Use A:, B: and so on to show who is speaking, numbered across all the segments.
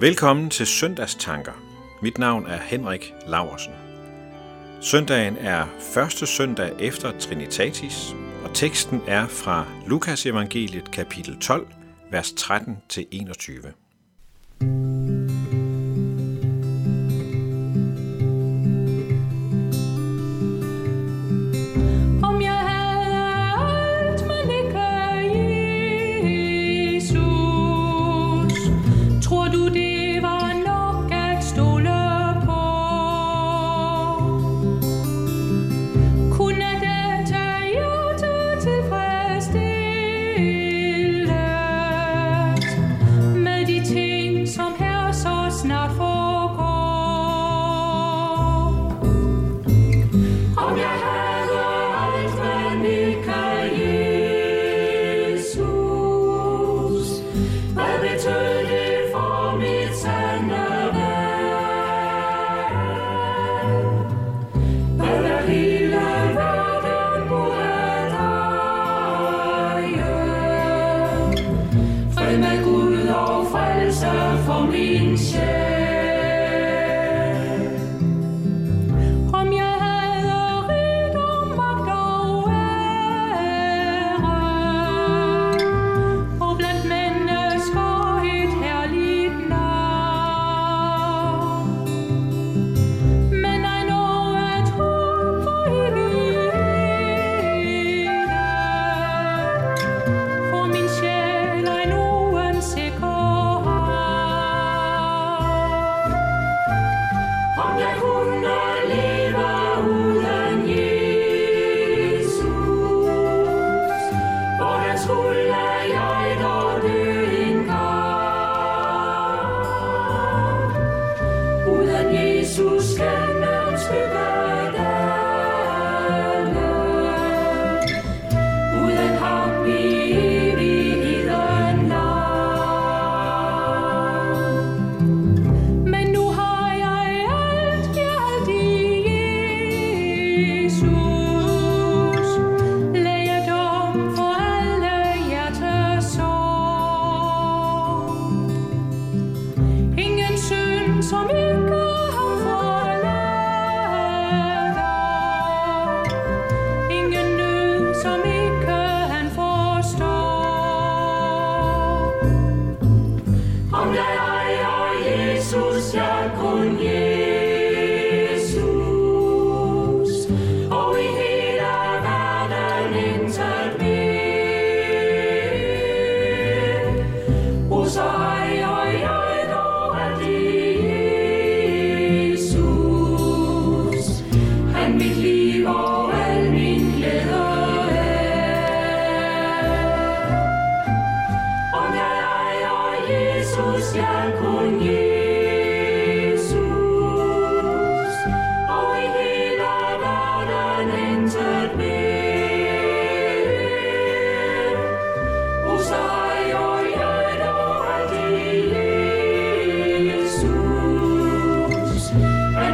A: Velkommen til Søndagstanker. Mit navn er Henrik Laversen. Søndagen er første søndag efter Trinitatis, og teksten er fra Lukas evangeliet kapitel 12, vers 13-21.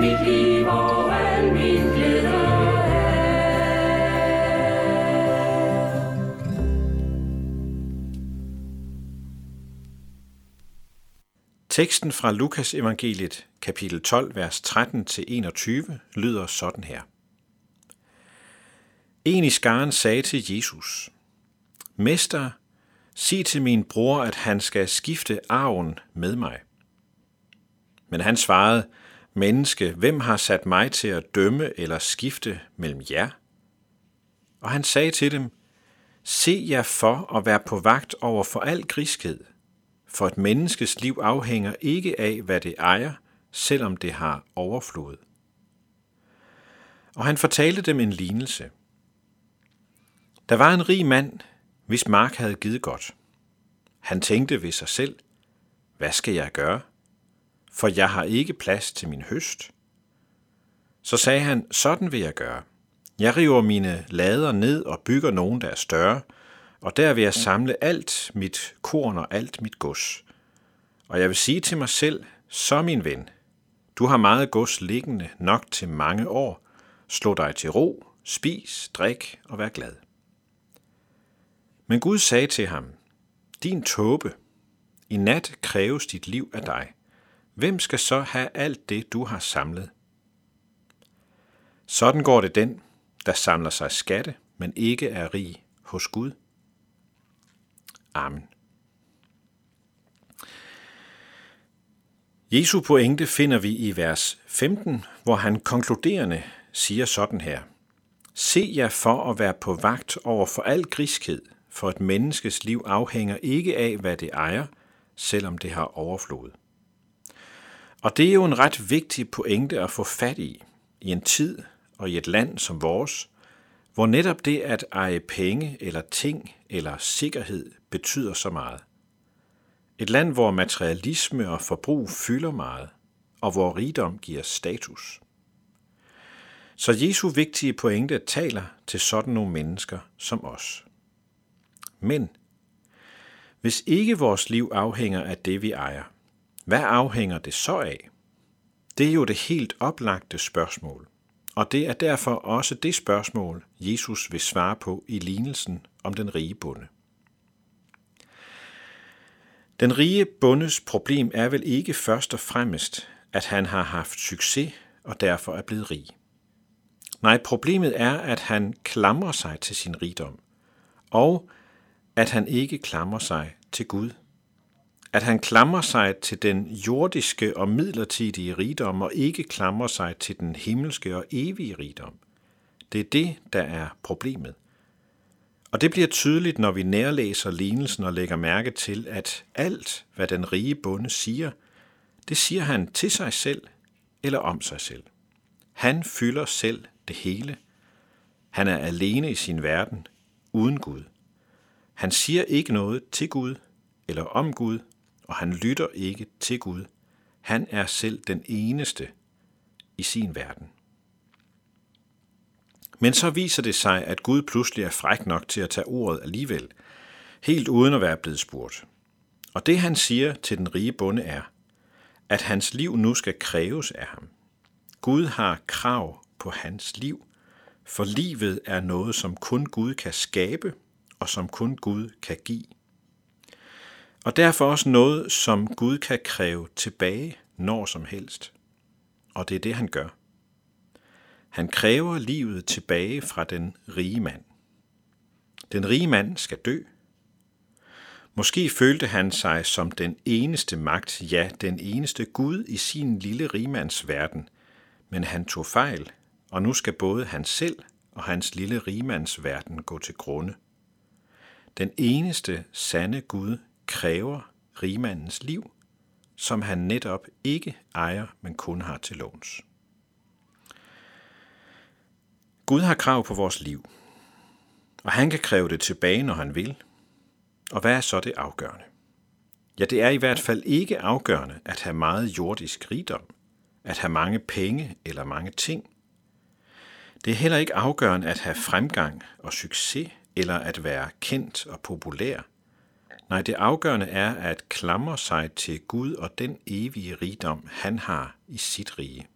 B: Mit liv og al min glæde er.
A: Teksten fra Lukas evangeliet kapitel 12, vers 13-21 lyder sådan her. En i skaren sagde til Jesus, Mester, sig til min bror, at han skal skifte arven med mig. Men han svarede, Menneske, hvem har sat mig til at dømme eller skifte mellem jer? Og han sagde til dem, Se jer for at være på vagt over for al griskhed, for et menneskes liv afhænger ikke af, hvad det ejer, selvom det har overflod. Og han fortalte dem en lignelse. Der var en rig mand, hvis mark havde givet godt. Han tænkte ved sig selv, hvad skal jeg gøre? For jeg har ikke plads til min høst. Så sagde han, sådan vil jeg gøre. Jeg river mine lader ned og bygger nogen, der er større, og der vil jeg samle alt mit korn og alt mit gods. Og jeg vil sige til mig selv, så min ven, du har meget gods liggende nok til mange år. Slå dig til ro, spis, drik og vær glad. Men Gud sagde til ham, Din tåbe, i nat kræves dit liv af dig
C: hvem skal så have alt det, du har samlet? Sådan går det den, der samler sig skatte, men ikke er rig hos Gud. Amen. Jesu pointe finder vi i vers 15, hvor han konkluderende siger sådan her. Se jer for at være på vagt over for al griskhed, for et menneskes liv afhænger ikke af, hvad det ejer, selvom det har overflod. Og det er jo en ret vigtig pointe at få fat i, i en tid og i et land som vores, hvor netop det at eje penge eller ting eller sikkerhed betyder så meget. Et land, hvor materialisme og forbrug fylder meget, og hvor rigdom giver status. Så Jesu vigtige pointe taler til sådan nogle mennesker som os. Men hvis ikke vores liv afhænger af det, vi ejer, hvad afhænger det så af? Det er jo det helt oplagte spørgsmål, og det er derfor også det spørgsmål, Jesus vil svare på i lignelsen om den rige bonde. Den rige bundes problem er vel ikke først og fremmest, at han har haft succes og derfor er blevet rig. Nej, problemet er, at han klamrer sig til sin rigdom, og at han ikke klamrer sig til Gud. At han klamrer sig til den jordiske og midlertidige rigdom, og ikke klamrer sig til den himmelske og evige rigdom. Det er det, der er problemet. Og det bliver tydeligt, når vi nærlæser lignelsen og lægger mærke til, at alt, hvad den rige bonde siger, det siger han til sig selv eller om sig selv. Han fylder selv det hele. Han er alene i sin verden, uden Gud. Han siger ikke noget til Gud eller om Gud, og han lytter ikke til Gud. Han er selv den eneste i sin verden. Men så viser det sig, at Gud pludselig er fræk nok til at tage ordet alligevel, helt uden at være blevet spurgt. Og det han siger til den rige bonde er, at hans liv nu skal kræves af ham. Gud har krav på hans liv, for livet er noget, som kun Gud kan skabe, og som kun Gud kan give. Og derfor også noget, som Gud kan kræve tilbage når som helst. Og det er det, han gør. Han kræver livet tilbage fra den rige mand. Den rige mand skal dø. Måske følte han sig som den eneste magt, ja, den eneste Gud i sin lille rimands verden, men han tog fejl, og nu skal både han selv og hans lille rimands verden gå til grunde. Den eneste sande Gud kræver rigmandens liv, som han netop ikke ejer, men kun har til låns. Gud har krav på vores liv, og han kan kræve det tilbage, når han vil. Og hvad er så det afgørende? Ja, det er i hvert fald ikke afgørende at have meget jordisk rigdom, at have mange penge eller mange ting. Det er heller ikke afgørende at have fremgang og succes eller at være kendt og populær. Nej, det afgørende er at klamre sig til Gud og den evige rigdom, han har i sit rige.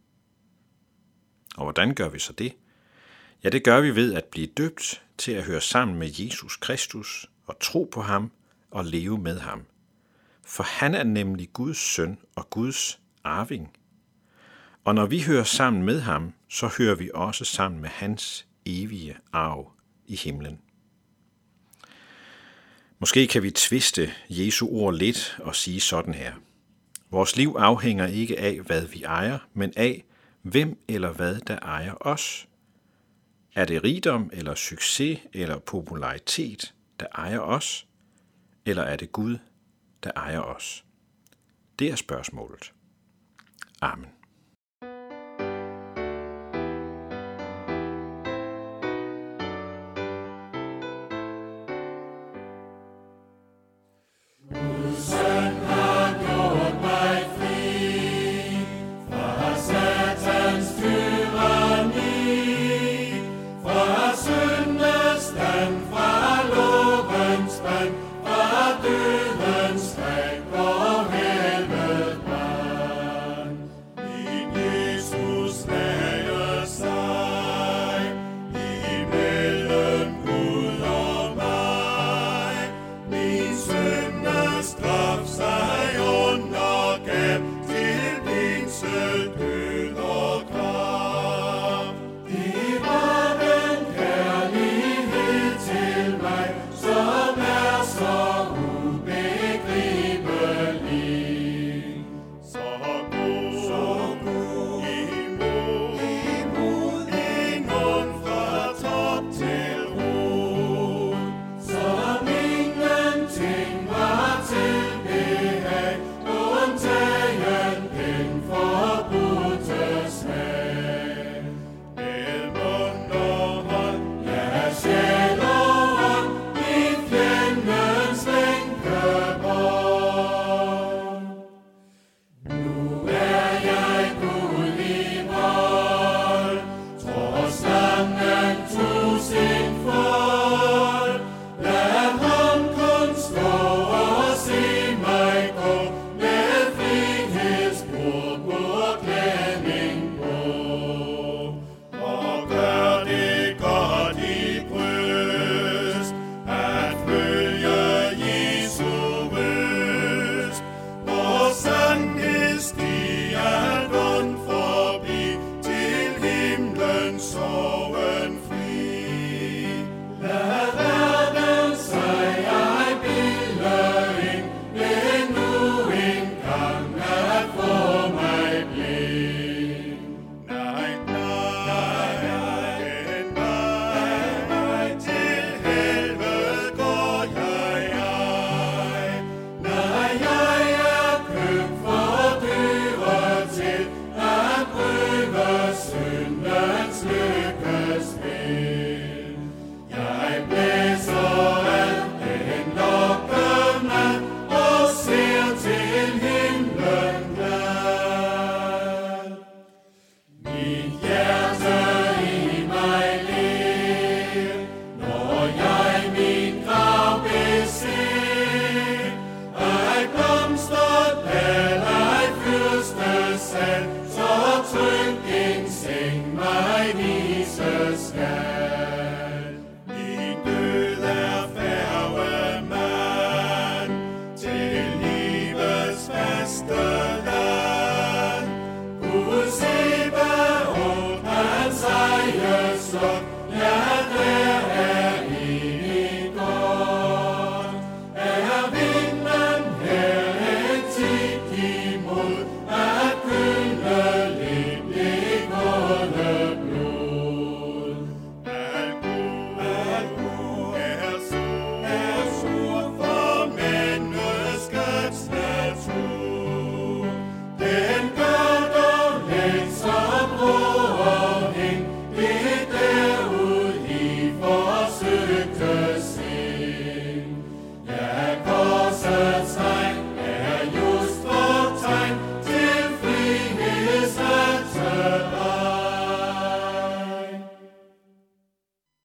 C: Og hvordan gør vi så det? Ja, det gør vi ved at blive døbt til at høre sammen med Jesus Kristus og tro på ham og leve med ham. For han er nemlig Guds søn og Guds arving. Og når vi hører sammen med ham, så hører vi også sammen med hans evige arv i himlen. Måske kan vi tviste Jesu ord lidt og sige sådan her. Vores liv afhænger ikke af, hvad vi ejer, men af, hvem eller hvad der ejer os. Er det rigdom eller succes eller popularitet, der ejer os? Eller er det Gud, der ejer os? Det er spørgsmålet. Amen.